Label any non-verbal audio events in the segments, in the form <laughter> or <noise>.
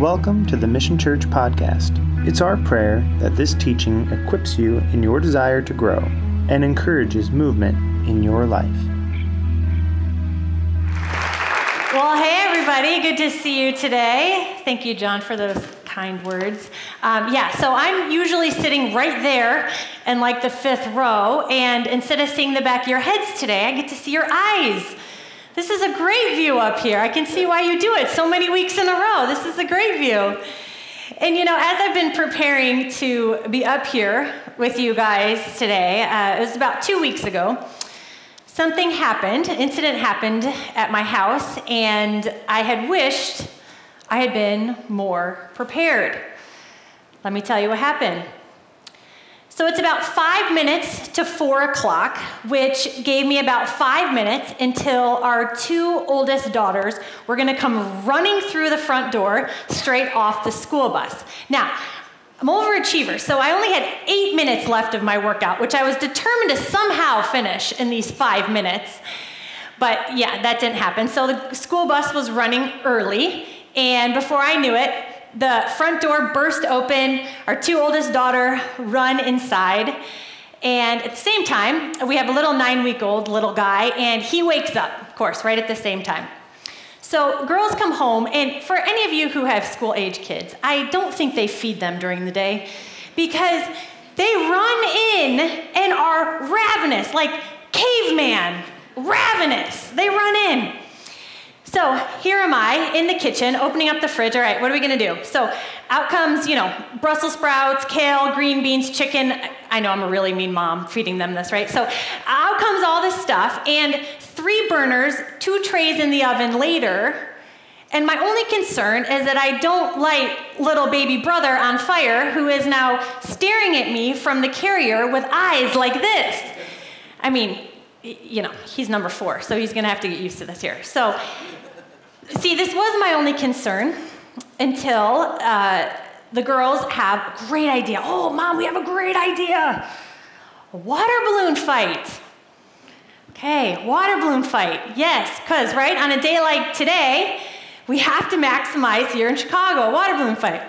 Welcome to the Mission Church Podcast. It's our prayer that this teaching equips you in your desire to grow and encourages movement in your life. Well, hey, everybody. Good to see you today. Thank you, John, for those kind words. Um, yeah, so I'm usually sitting right there in like the fifth row, and instead of seeing the back of your heads today, I get to see your eyes. This is a great view up here. I can see why you do it so many weeks in a row. This is a great view. And you know, as I've been preparing to be up here with you guys today, uh, it was about two weeks ago. Something happened, an incident happened at my house, and I had wished I had been more prepared. Let me tell you what happened. So it's about five minutes to four o'clock, which gave me about five minutes until our two oldest daughters were gonna come running through the front door straight off the school bus. Now, I'm overachiever, so I only had eight minutes left of my workout, which I was determined to somehow finish in these five minutes. But yeah, that didn't happen. So the school bus was running early, and before I knew it, the front door burst open. Our two oldest daughter run inside. And at the same time, we have a little nine week old little guy, and he wakes up, of course, right at the same time. So girls come home, and for any of you who have school age kids, I don't think they feed them during the day because they run in and are ravenous, like caveman, ravenous. They run in. So here am I in the kitchen opening up the fridge. All right, what are we gonna do? So out comes, you know, Brussels sprouts, kale, green beans, chicken. I know I'm a really mean mom feeding them this, right? So out comes all this stuff, and three burners, two trays in the oven later. And my only concern is that I don't light little baby brother on fire who is now staring at me from the carrier with eyes like this. I mean, you know, he's number four, so he's gonna have to get used to this here. So See, this was my only concern until uh, the girls have a great idea. Oh, mom, we have a great idea. Water balloon fight. Okay, water balloon fight. Yes, because, right, on a day like today, we have to maximize here in Chicago water balloon fight.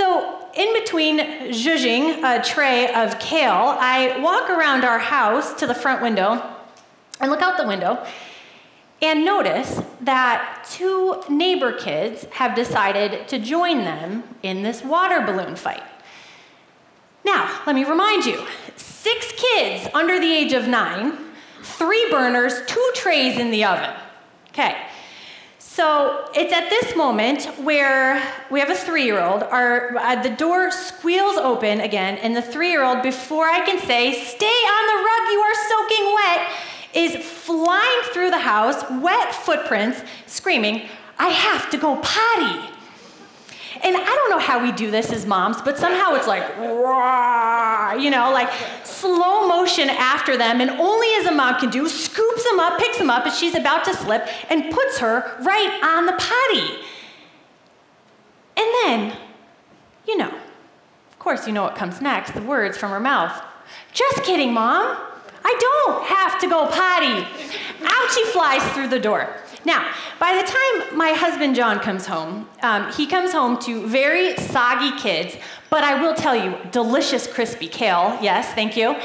So, in between zhuzhing a tray of kale, I walk around our house to the front window and look out the window and notice that two neighbor kids have decided to join them in this water balloon fight. Now, let me remind you six kids under the age of nine, three burners, two trays in the oven. Okay. So it's at this moment where we have a three year old. Uh, the door squeals open again, and the three year old, before I can say, Stay on the rug, you are soaking wet, is flying through the house, wet footprints, screaming, I have to go potty. And I don't know how we do this as moms, but somehow it's like, you know, like slow motion after them, and only as a mom can do, scoops them up, picks them up as she's about to slip, and puts her right on the potty. And then, you know, of course, you know what comes next the words from her mouth. Just kidding, mom. I don't have to go potty. Out she flies through the door. Now, by the time my husband John comes home, um, he comes home to very soggy kids, but I will tell you, delicious crispy kale. Yes, thank you.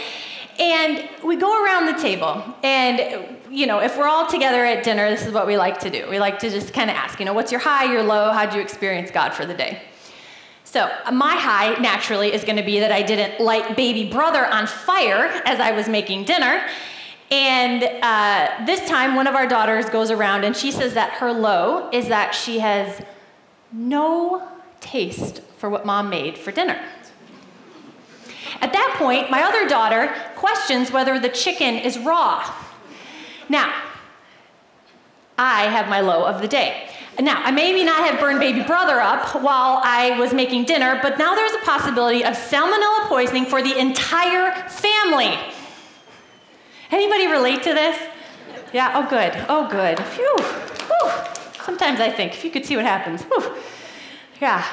And we go around the table, and you know, if we're all together at dinner, this is what we like to do. We like to just kind of ask, you know, what's your high, your low? How'd you experience God for the day? So, my high naturally is going to be that I didn't light baby brother on fire as I was making dinner. And uh, this time, one of our daughters goes around and she says that her low is that she has no taste for what mom made for dinner. At that point, my other daughter questions whether the chicken is raw. Now, I have my low of the day. Now, I maybe not have burned baby brother up while I was making dinner, but now there's a possibility of salmonella poisoning for the entire family. Anybody relate to this? Yeah, oh good, oh good. Phew, Whew. Sometimes I think, if you could see what happens. Whew. Yeah.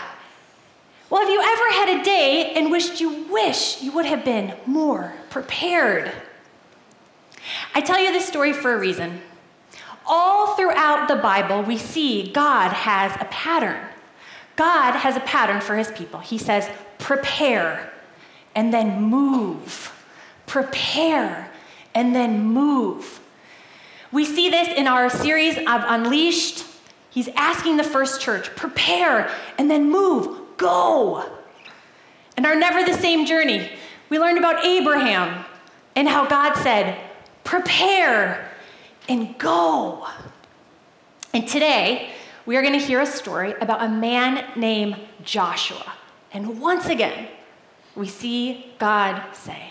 Well, have you ever had a day and wished you wish you would have been more prepared? I tell you this story for a reason. All throughout the Bible, we see God has a pattern. God has a pattern for his people. He says, prepare and then move. Prepare and then move. We see this in our series of Unleashed. He's asking the first church, prepare and then move, go. And our Never the Same journey, we learned about Abraham and how God said, prepare and go. And today, we are going to hear a story about a man named Joshua. And once again, we see God say,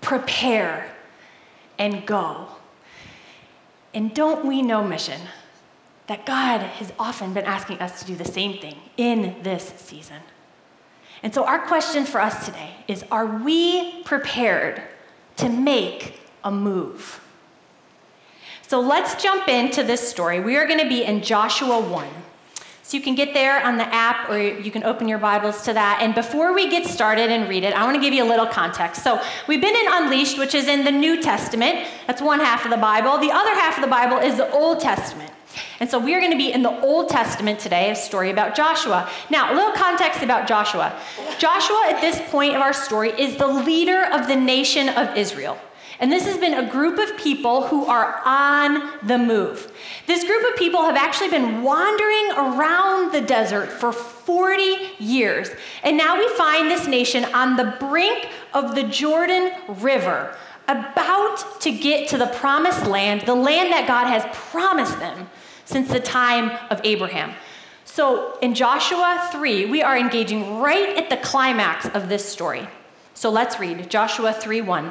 prepare and go. And don't we know, mission, that God has often been asking us to do the same thing in this season? And so, our question for us today is Are we prepared to make a move? So, let's jump into this story. We are going to be in Joshua 1. So, you can get there on the app or you can open your Bibles to that. And before we get started and read it, I want to give you a little context. So, we've been in Unleashed, which is in the New Testament. That's one half of the Bible. The other half of the Bible is the Old Testament. And so we are going to be in the Old Testament today, a story about Joshua. Now, a little context about Joshua. Joshua, at this point of our story, is the leader of the nation of Israel. And this has been a group of people who are on the move. This group of people have actually been wandering around the desert for 40 years. And now we find this nation on the brink of the Jordan River, about to get to the promised land, the land that God has promised them since the time of Abraham. So in Joshua 3, we are engaging right at the climax of this story. So let's read Joshua 3 1.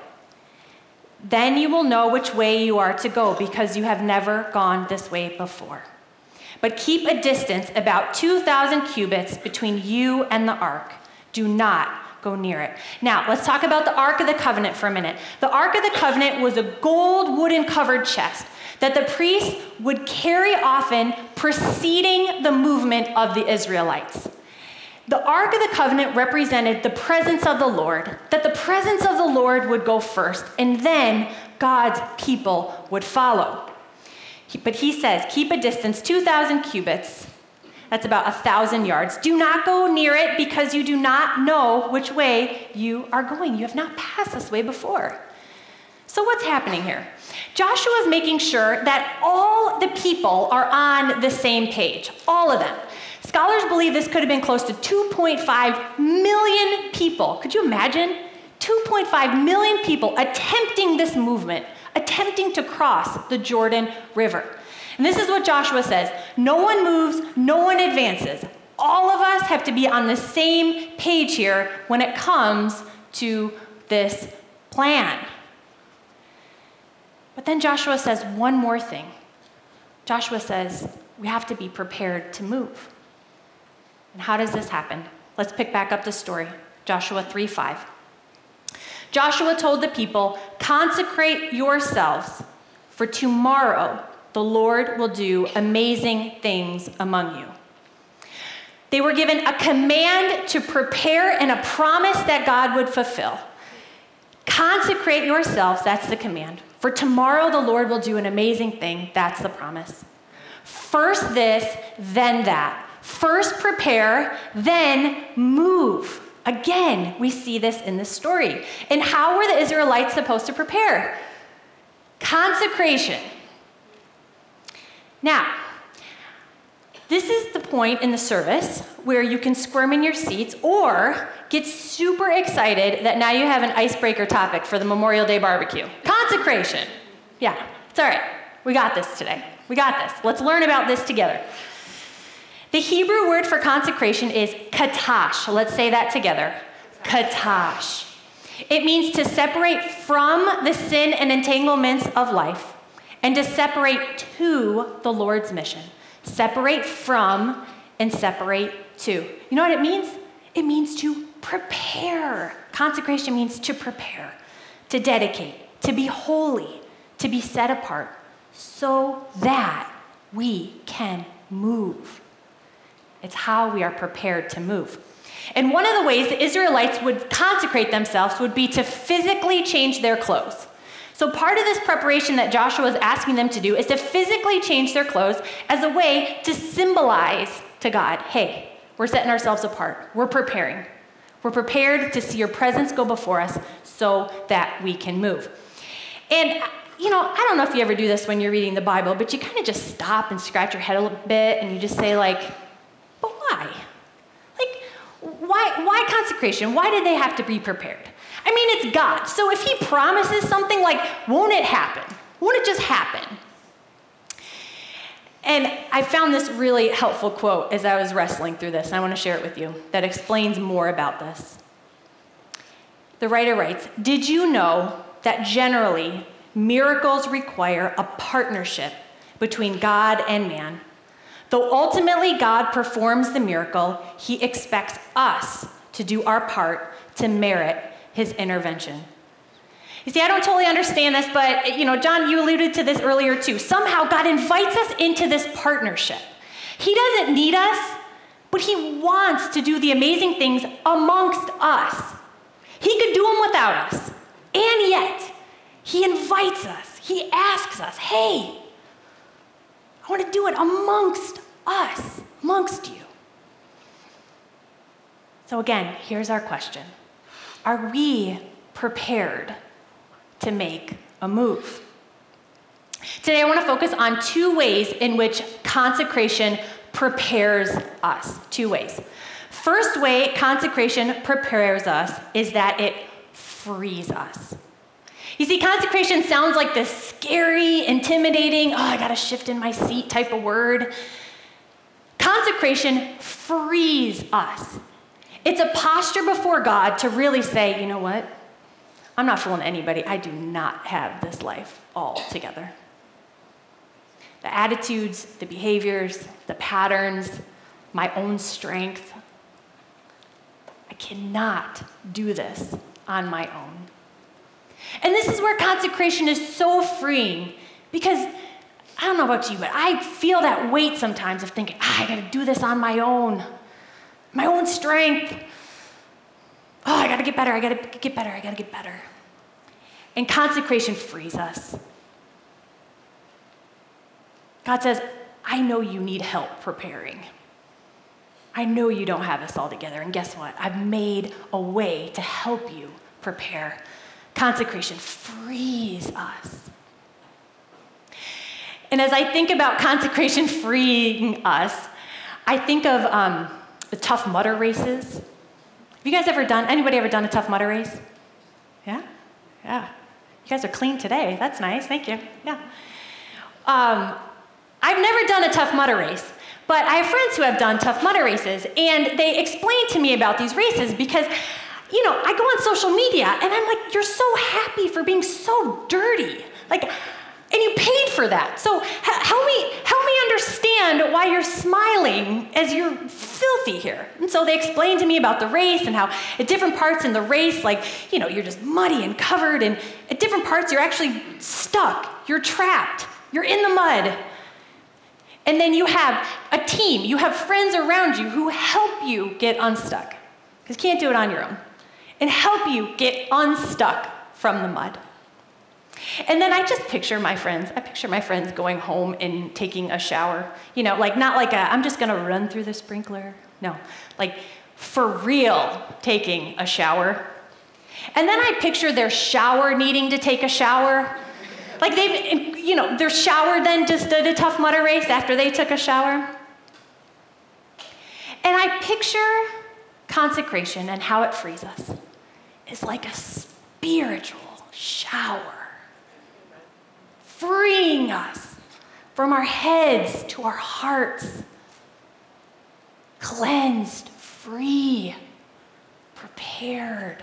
Then you will know which way you are to go because you have never gone this way before. But keep a distance about 2,000 cubits between you and the ark. Do not go near it. Now, let's talk about the Ark of the Covenant for a minute. The Ark of the Covenant was a gold wooden covered chest that the priests would carry often preceding the movement of the Israelites. The Ark of the Covenant represented the presence of the Lord, that the presence of the Lord would go first, and then God's people would follow. But he says, keep a distance 2,000 cubits. That's about a thousand yards. Do not go near it because you do not know which way you are going. You have not passed this way before. So, what's happening here? Joshua is making sure that all the people are on the same page, all of them. Scholars believe this could have been close to 2.5 million people. Could you imagine? 2.5 million people attempting this movement, attempting to cross the Jordan River. And this is what Joshua says no one moves, no one advances. All of us have to be on the same page here when it comes to this plan. But then Joshua says one more thing. Joshua says, we have to be prepared to move. And how does this happen? Let's pick back up the story Joshua 3 5. Joshua told the people, Consecrate yourselves, for tomorrow the Lord will do amazing things among you. They were given a command to prepare and a promise that God would fulfill. Consecrate yourselves, that's the command. For tomorrow the Lord will do an amazing thing. That's the promise. First this, then that. First prepare, then move. Again, we see this in the story. And how were the Israelites supposed to prepare? Consecration. Now, this is the point in the service where you can squirm in your seats or get super excited that now you have an icebreaker topic for the Memorial Day barbecue consecration. Yeah, it's all right. We got this today. We got this. Let's learn about this together. The Hebrew word for consecration is katash. Let's say that together. Katash. It means to separate from the sin and entanglements of life and to separate to the Lord's mission. Separate from and separate to. You know what it means? It means to prepare Consecration means to prepare, to dedicate, to be holy, to be set apart, so that we can move. It's how we are prepared to move. And one of the ways the Israelites would consecrate themselves would be to physically change their clothes. So, part of this preparation that Joshua is asking them to do is to physically change their clothes as a way to symbolize to God hey, we're setting ourselves apart, we're preparing. We're prepared to see your presence go before us so that we can move. And, you know, I don't know if you ever do this when you're reading the Bible, but you kind of just stop and scratch your head a little bit and you just say, like, but why? Like, why, why consecration? Why did they have to be prepared? I mean, it's God. So if He promises something, like, won't it happen? Won't it just happen? And I found this really helpful quote as I was wrestling through this, and I want to share it with you that explains more about this. The writer writes Did you know that generally miracles require a partnership between God and man? Though ultimately God performs the miracle, he expects us to do our part to merit his intervention. You see, I don't totally understand this, but you know, John, you alluded to this earlier too. Somehow God invites us into this partnership. He doesn't need us, but he wants to do the amazing things amongst us. He could do them without us. And yet, he invites us. He asks us, "Hey, I want to do it amongst us, amongst you." So again, here's our question. Are we prepared to make a move? Today, I want to focus on two ways in which consecration prepares us. Two ways. First way consecration prepares us is that it frees us. You see, consecration sounds like this scary, intimidating, oh, I got to shift in my seat type of word. Consecration frees us. It's a posture before God to really say, you know what? I'm not fooling anybody. I do not have this life all together. The attitudes, the behaviors, the patterns, my own strength. I cannot do this on my own. And this is where consecration is so freeing because I don't know about you, but I feel that weight sometimes of thinking, ah, I gotta do this on my own my own strength. Oh, I gotta get better, I gotta get better, I gotta get better. And consecration frees us. God says, I know you need help preparing. I know you don't have this all together. And guess what? I've made a way to help you prepare. Consecration frees us. And as I think about consecration freeing us, I think of um, the Tough Mudder races. Have you guys ever done, anybody ever done a Tough Mudder race? Yeah? Yeah. You guys are clean today. That's nice. Thank you. Yeah. Um, I've never done a Tough Mudder race, but I have friends who have done Tough Mudder races, and they explain to me about these races because, you know, I go on social media and I'm like, you're so happy for being so dirty. Like, and you paid for that. So help me, help me understand why you're smiling as you're filthy here. And so they explained to me about the race and how at different parts in the race, like, you know, you're just muddy and covered, and at different parts, you're actually stuck, you're trapped, you're in the mud. And then you have a team, you have friends around you who help you get unstuck, because you can't do it on your own, and help you get unstuck from the mud. And then I just picture my friends. I picture my friends going home and taking a shower. You know, like not like a, I'm just gonna run through the sprinkler. No, like for real taking a shower. And then I picture their shower needing to take a shower. Like they've, you know, their shower then just did a tough mudder race after they took a shower. And I picture consecration and how it frees us is like a spiritual shower freeing us from our heads to our hearts. Cleansed, free, prepared.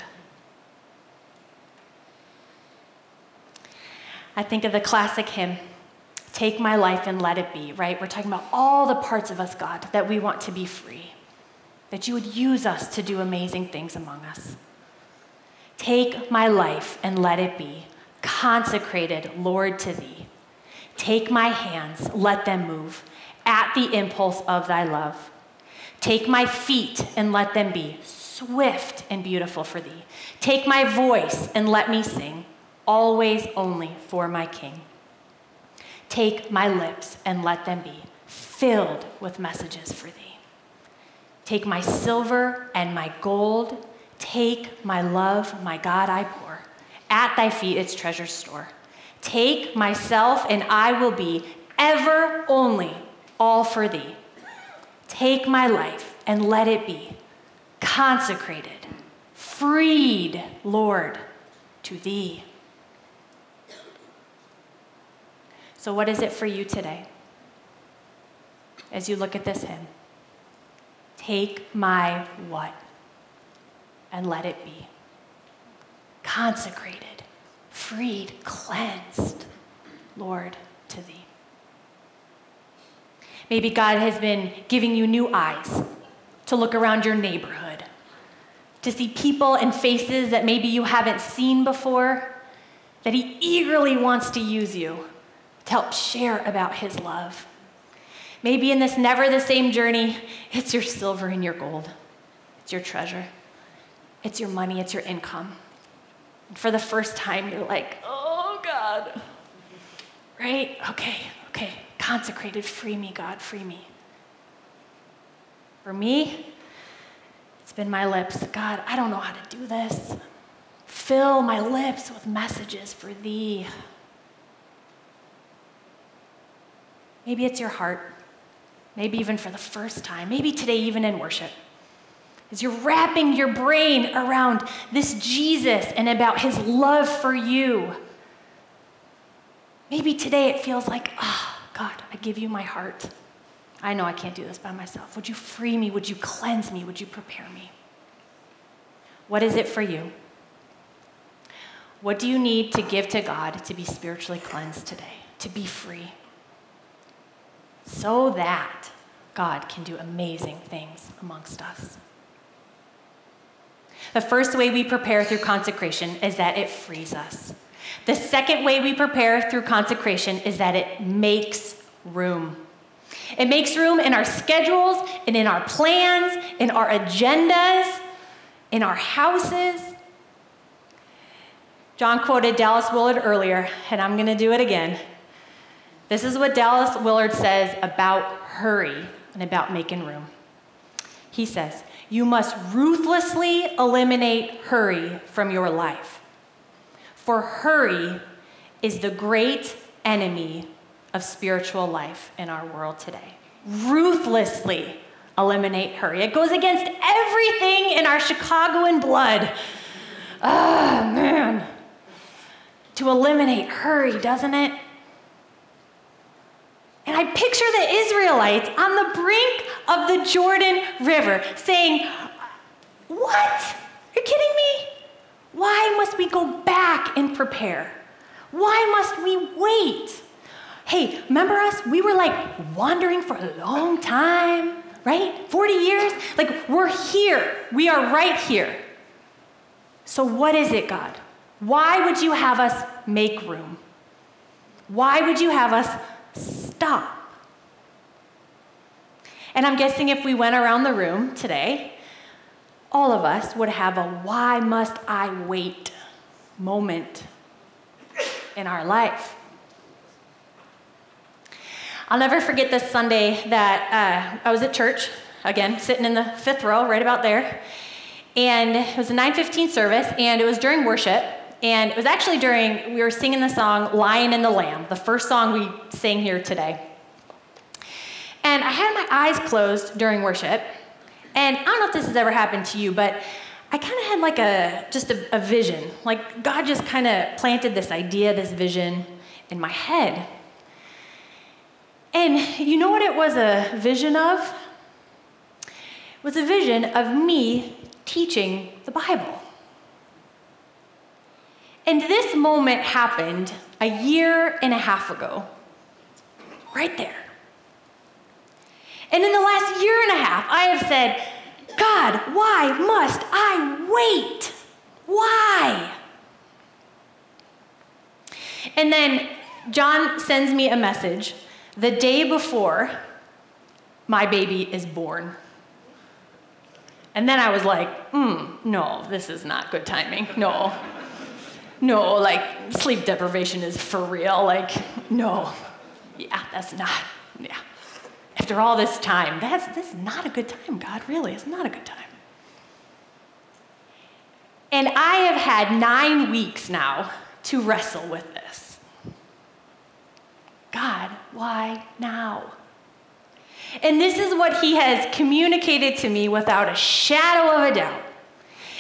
I think of the classic hymn, Take My Life and Let It Be, right? We're talking about all the parts of us, God, that we want to be free, that you would use us to do amazing things among us. Take my life and let it be consecrated, Lord, to thee. Take my hands, let them move at the impulse of thy love. Take my feet and let them be swift and beautiful for thee. Take my voice and let me sing, always only for my King. Take my lips and let them be filled with messages for thee. Take my silver and my gold. Take my love, my God, I pour. At thy feet its treasure store. Take myself, and I will be ever only all for thee. Take my life and let it be consecrated, freed, Lord, to thee. So, what is it for you today? As you look at this hymn, take my what and let it be consecrated, freed, cleansed, Lord, to thee. Maybe God has been giving you new eyes to look around your neighborhood, to see people and faces that maybe you haven't seen before, that He eagerly wants to use you to help share about His love. Maybe in this never the same journey, it's your silver and your gold, it's your treasure, it's your money, it's your income. And for the first time, you're like, oh God, right? Okay, okay, consecrated, free me, God, free me. For me, it's been my lips. God, I don't know how to do this. Fill my lips with messages for thee. Maybe it's your heart. Maybe even for the first time. Maybe today, even in worship. As you're wrapping your brain around this Jesus and about his love for you. Maybe today it feels like, ah, oh, God, I give you my heart. I know I can't do this by myself. Would you free me? Would you cleanse me? Would you prepare me? What is it for you? What do you need to give to God to be spiritually cleansed today, to be free? So that God can do amazing things amongst us. The first way we prepare through consecration is that it frees us. The second way we prepare through consecration is that it makes room. It makes room in our schedules and in our plans, in our agendas, in our houses. John quoted Dallas Willard earlier, and I'm going to do it again. This is what Dallas Willard says about hurry and about making room. He says, You must ruthlessly eliminate hurry from your life. For hurry is the great enemy of spiritual life in our world today. Ruthlessly eliminate hurry. It goes against everything in our Chicagoan blood. Ah, oh, man. To eliminate hurry, doesn't it? And I picture the Israelites on the brink of the Jordan River saying, What? Are you kidding me? Why must we go back and prepare? Why must we wait? Hey, remember us? We were like wandering for a long time, right? 40 years? Like, we're here. We are right here. So, what is it, God? Why would you have us make room? Why would you have us stop? And I'm guessing if we went around the room today, all of us would have a why must I wait moment in our life. I'll never forget this Sunday that uh, I was at church, again, sitting in the fifth row, right about there. And it was a 915 service, and it was during worship. And it was actually during, we were singing the song Lion and the Lamb, the first song we sang here today. And I had my eyes closed during worship. And I don't know if this has ever happened to you, but I kind of had like a, just a, a vision. Like God just kind of planted this idea, this vision in my head. And you know what it was a vision of? It was a vision of me teaching the Bible. And this moment happened a year and a half ago, right there. And in the last year and a half, I have said, God, why must I wait? Why? And then John sends me a message the day before my baby is born. And then I was like, hmm, no, this is not good timing. No, no, like sleep deprivation is for real. Like, no. Yeah, that's not. Yeah. After all this time, that's this is not a good time, God, really. It's not a good time. And I have had nine weeks now to wrestle with this. God, why now? And this is what he has communicated to me without a shadow of a doubt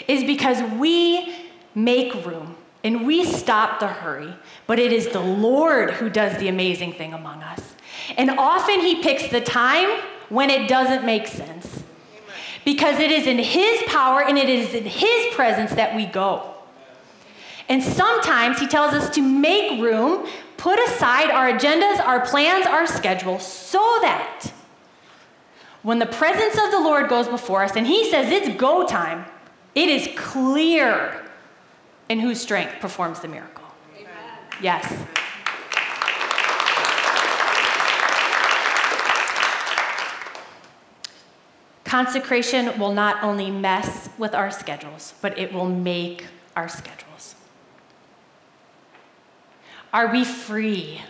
is because we make room and we stop the hurry, but it is the Lord who does the amazing thing among us. And often he picks the time when it doesn't make sense. Because it is in his power and it is in his presence that we go. And sometimes he tells us to make room, put aside our agendas, our plans, our schedule, so that when the presence of the Lord goes before us and He says it's go time, it is clear in whose strength performs the miracle. Amen. Yes. Consecration will not only mess with our schedules, but it will make our schedules. Are we free?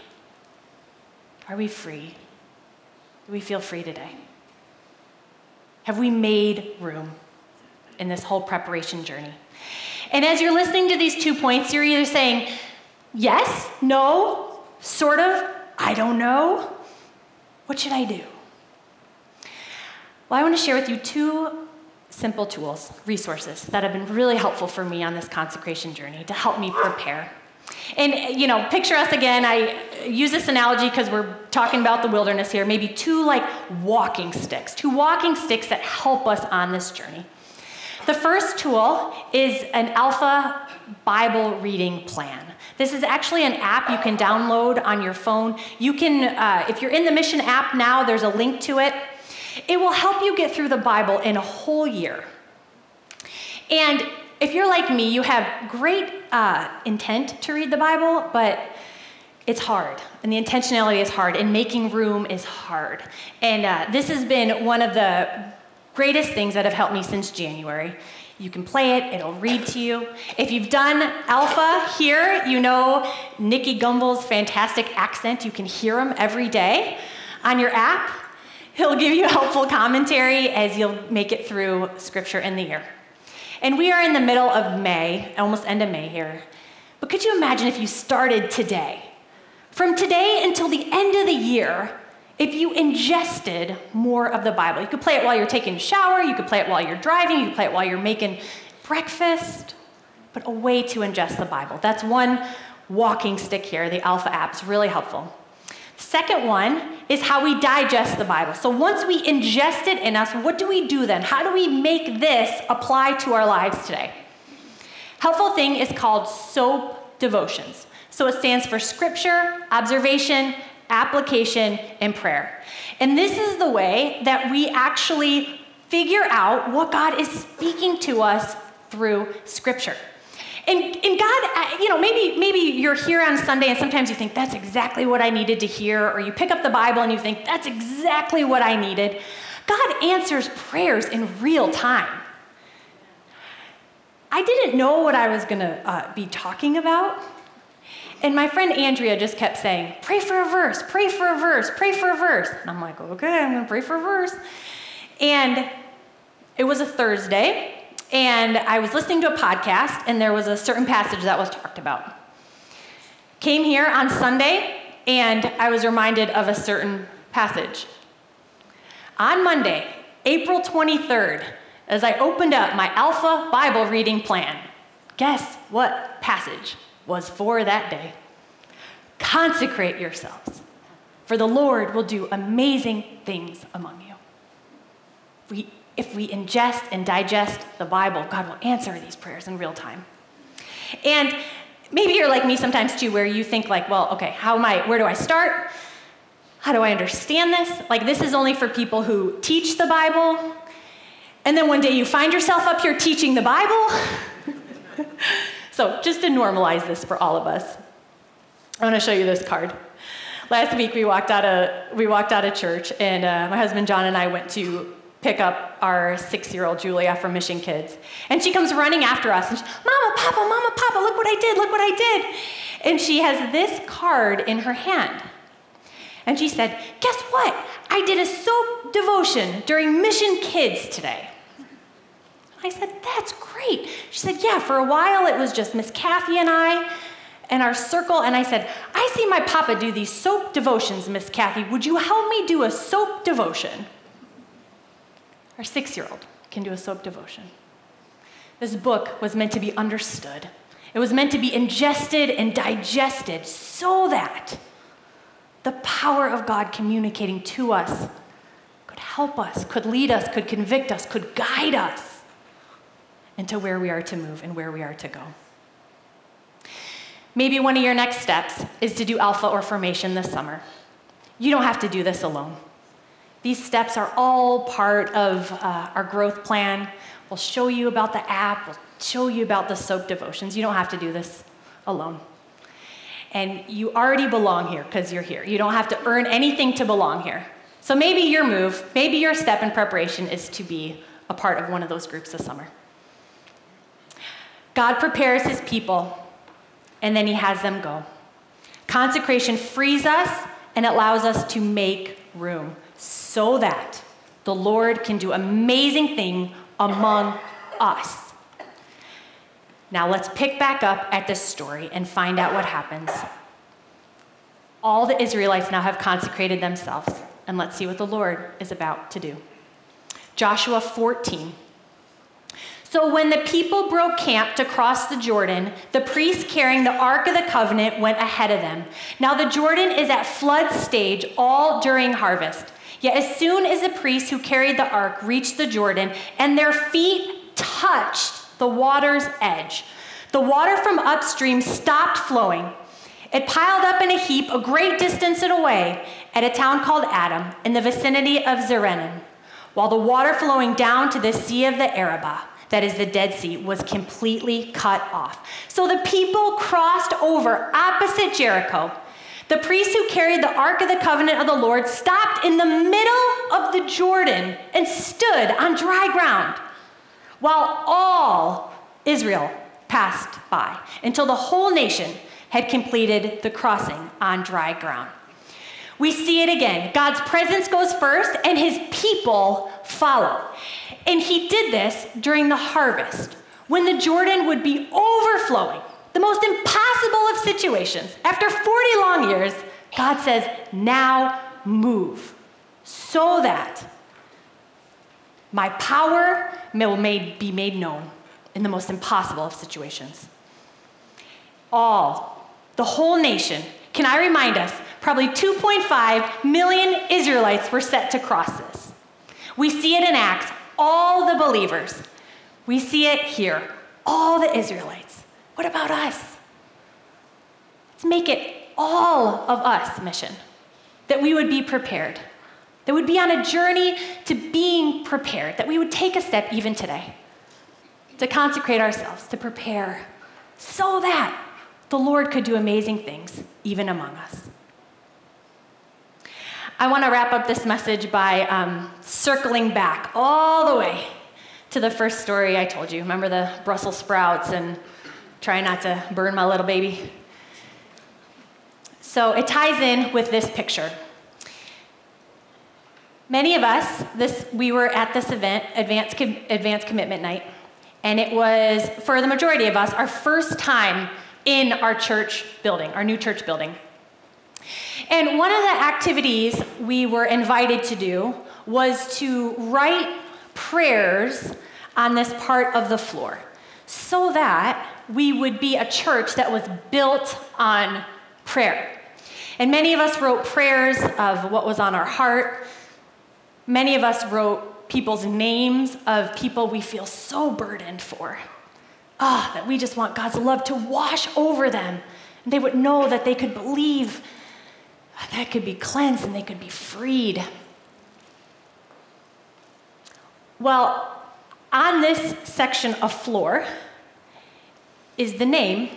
Are we free? Do we feel free today? Have we made room in this whole preparation journey? And as you're listening to these two points, you're either saying, yes, no, sort of, I don't know. What should I do? Well, I want to share with you two simple tools, resources that have been really helpful for me on this consecration journey to help me prepare. And, you know, picture us again. I use this analogy because we're talking about the wilderness here. Maybe two like walking sticks, two walking sticks that help us on this journey. The first tool is an Alpha Bible reading plan. This is actually an app you can download on your phone. You can, uh, if you're in the Mission app now, there's a link to it. It will help you get through the Bible in a whole year. And if you're like me, you have great uh, intent to read the Bible, but it's hard. And the intentionality is hard, and making room is hard. And uh, this has been one of the greatest things that have helped me since January. You can play it, it'll read to you. If you've done Alpha here, you know Nicky Gumbel's fantastic accent. You can hear him every day on your app. He'll give you <laughs> helpful commentary as you'll make it through scripture in the year. And we are in the middle of May, almost end of May here. But could you imagine if you started today? From today until the end of the year, if you ingested more of the Bible. You could play it while you're taking a shower, you could play it while you're driving, you could play it while you're making breakfast, but a way to ingest the Bible. That's one walking stick here. The Alpha app is really helpful. Second one is how we digest the Bible. So once we ingest it in us, what do we do then? How do we make this apply to our lives today? Helpful thing is called SOAP devotions. So it stands for scripture, observation, application, and prayer. And this is the way that we actually figure out what God is speaking to us through scripture. And, and God, you know, maybe, maybe you're here on Sunday and sometimes you think that's exactly what I needed to hear, or you pick up the Bible and you think that's exactly what I needed. God answers prayers in real time. I didn't know what I was going to uh, be talking about. And my friend Andrea just kept saying, Pray for a verse, pray for a verse, pray for a verse. And I'm like, Okay, I'm to pray for a verse. And it was a Thursday, and I was listening to a podcast, and there was a certain passage that was talked about. Came here on Sunday, and I was reminded of a certain passage. On Monday, April 23rd, as I opened up my Alpha Bible reading plan, guess what passage was for that day? Consecrate yourselves, for the Lord will do amazing things among you. We if we ingest and digest the Bible, God will answer these prayers in real time. And maybe you're like me sometimes too, where you think like, well, okay, how am I, where do I start? How do I understand this? Like, this is only for people who teach the Bible. And then one day you find yourself up here teaching the Bible. <laughs> so, just to normalize this for all of us. I want to show you this card. Last week we walked out of we walked out of church, and uh, my husband John and I went to pick up our six-year-old Julia from Mission Kids, and she comes running after us, and she, Mama, Papa, Mama, Papa, look what I did! Look what I did! And she has this card in her hand, and she said, "Guess what? I did a soap devotion during Mission Kids today." I said, That's great. She said, Yeah, for a while it was just Miss Kathy and I and our circle. And I said, I see my papa do these soap devotions, Miss Kathy. Would you help me do a soap devotion? Our six year old can do a soap devotion. This book was meant to be understood, it was meant to be ingested and digested so that the power of God communicating to us could help us, could lead us, could convict us, could guide us into where we are to move and where we are to go. Maybe one of your next steps is to do alpha or formation this summer. You don't have to do this alone. These steps are all part of uh, our growth plan. We'll show you about the app, we'll show you about the soap devotions. You don't have to do this alone. And you already belong here because you're here. You don't have to earn anything to belong here. So maybe your move, maybe your step in preparation is to be a part of one of those groups this summer. God prepares his people and then he has them go. Consecration frees us and allows us to make room so that the Lord can do amazing thing among us. Now let's pick back up at this story and find out what happens. All the Israelites now have consecrated themselves, and let's see what the Lord is about to do. Joshua 14. So when the people broke camp to cross the Jordan, the priests carrying the Ark of the Covenant went ahead of them. Now the Jordan is at flood stage all during harvest. Yet as soon as the priests who carried the ark reached the Jordan and their feet touched the water's edge, the water from upstream stopped flowing. It piled up in a heap a great distance away at a town called Adam in the vicinity of Zarethan, while the water flowing down to the Sea of the Arabah that is the Dead Sea, was completely cut off. So the people crossed over opposite Jericho. The priests who carried the Ark of the Covenant of the Lord stopped in the middle of the Jordan and stood on dry ground while all Israel passed by until the whole nation had completed the crossing on dry ground. We see it again. God's presence goes first, and his people follow. And he did this during the harvest, when the Jordan would be overflowing, the most impossible of situations. After 40 long years, God says, Now move, so that my power will be made known in the most impossible of situations. All, the whole nation, can I remind us, probably 2.5 million Israelites were set to cross this. We see it in Acts, all the believers. We see it here, all the Israelites. What about us? Let's make it all of us mission, that we would be prepared, that would be on a journey to being prepared, that we would take a step even today to consecrate ourselves, to prepare, so that the Lord could do amazing things even among us. I want to wrap up this message by um, circling back all the way to the first story I told you. Remember the Brussels sprouts and try not to burn my little baby? So it ties in with this picture. Many of us, this, we were at this event, Advanced, Com- Advanced Commitment Night, and it was, for the majority of us, our first time in our church building, our new church building. And one of the activities we were invited to do was to write prayers on this part of the floor so that we would be a church that was built on prayer. And many of us wrote prayers of what was on our heart. Many of us wrote people's names of people we feel so burdened for. Ah, that we just want God's love to wash over them. And they would know that they could believe that could be cleansed and they could be freed. Well, on this section of floor is the name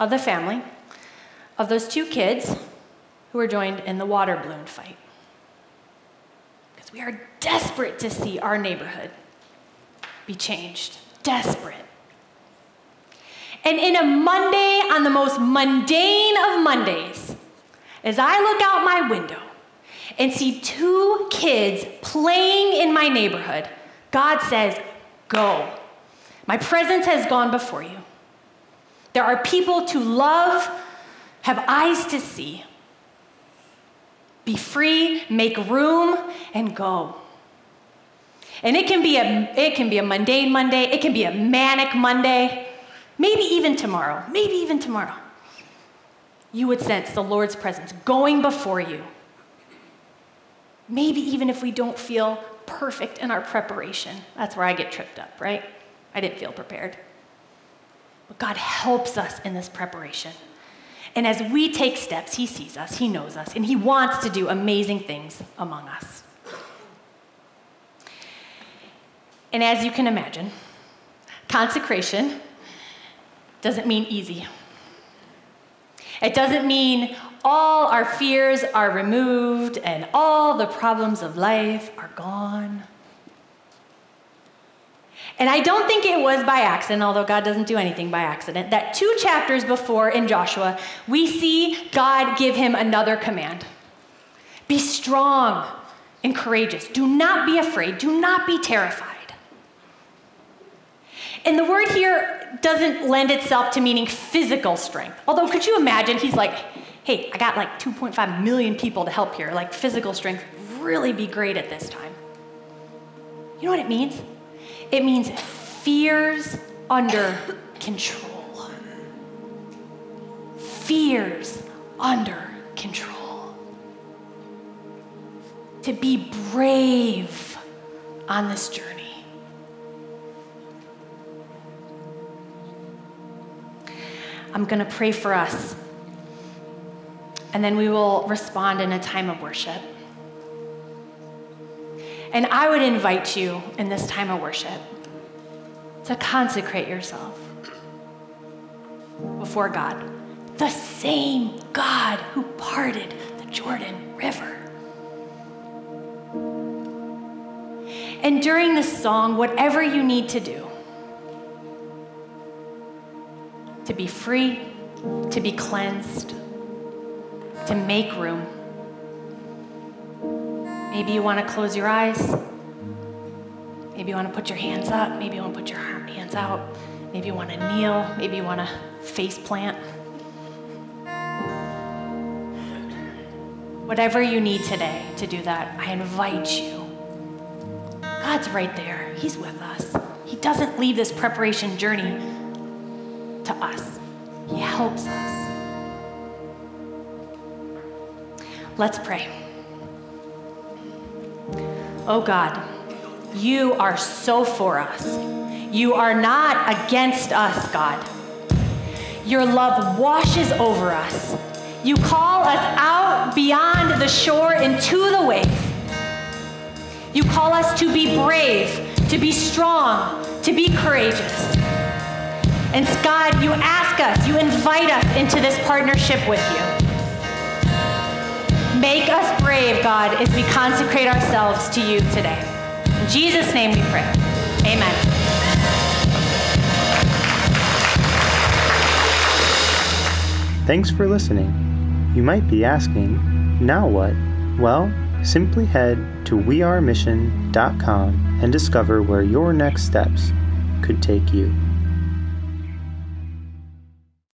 of the family of those two kids who were joined in the water balloon fight. Because we are desperate to see our neighborhood be changed. Desperate. And in a Monday, on the most mundane of Mondays, as I look out my window and see two kids playing in my neighborhood, God says, Go. My presence has gone before you. There are people to love, have eyes to see. Be free, make room, and go. And it can be a, it can be a mundane Monday, it can be a manic Monday, maybe even tomorrow, maybe even tomorrow. You would sense the Lord's presence going before you. Maybe even if we don't feel perfect in our preparation. That's where I get tripped up, right? I didn't feel prepared. But God helps us in this preparation. And as we take steps, He sees us, He knows us, and He wants to do amazing things among us. And as you can imagine, consecration doesn't mean easy. It doesn't mean all our fears are removed and all the problems of life are gone. And I don't think it was by accident, although God doesn't do anything by accident, that two chapters before in Joshua, we see God give him another command Be strong and courageous. Do not be afraid. Do not be terrified. And the word here doesn't lend itself to meaning physical strength. Although, could you imagine? He's like, hey, I got like 2.5 million people to help here. Like, physical strength really be great at this time. You know what it means? It means fears under control. Fears under control. To be brave on this journey. I'm going to pray for us, and then we will respond in a time of worship. And I would invite you in this time of worship to consecrate yourself before God, the same God who parted the Jordan River. And during this song, whatever you need to do to be free, to be cleansed, to make room Maybe you want to close your eyes. Maybe you want to put your hands up. Maybe you want to put your hands out. Maybe you want to kneel. Maybe you want to face plant. Whatever you need today to do that, I invite you. God's right there. He's with us. He doesn't leave this preparation journey to us, He helps us. Let's pray. Oh God, you are so for us. You are not against us, God. Your love washes over us. You call us out beyond the shore into the wave. You call us to be brave, to be strong, to be courageous. And God, you ask us, you invite us into this partnership with you. Make us brave, God, as we consecrate ourselves to you today. In Jesus' name we pray. Amen. Thanks for listening. You might be asking, now what? Well, simply head to wearemission.com and discover where your next steps could take you.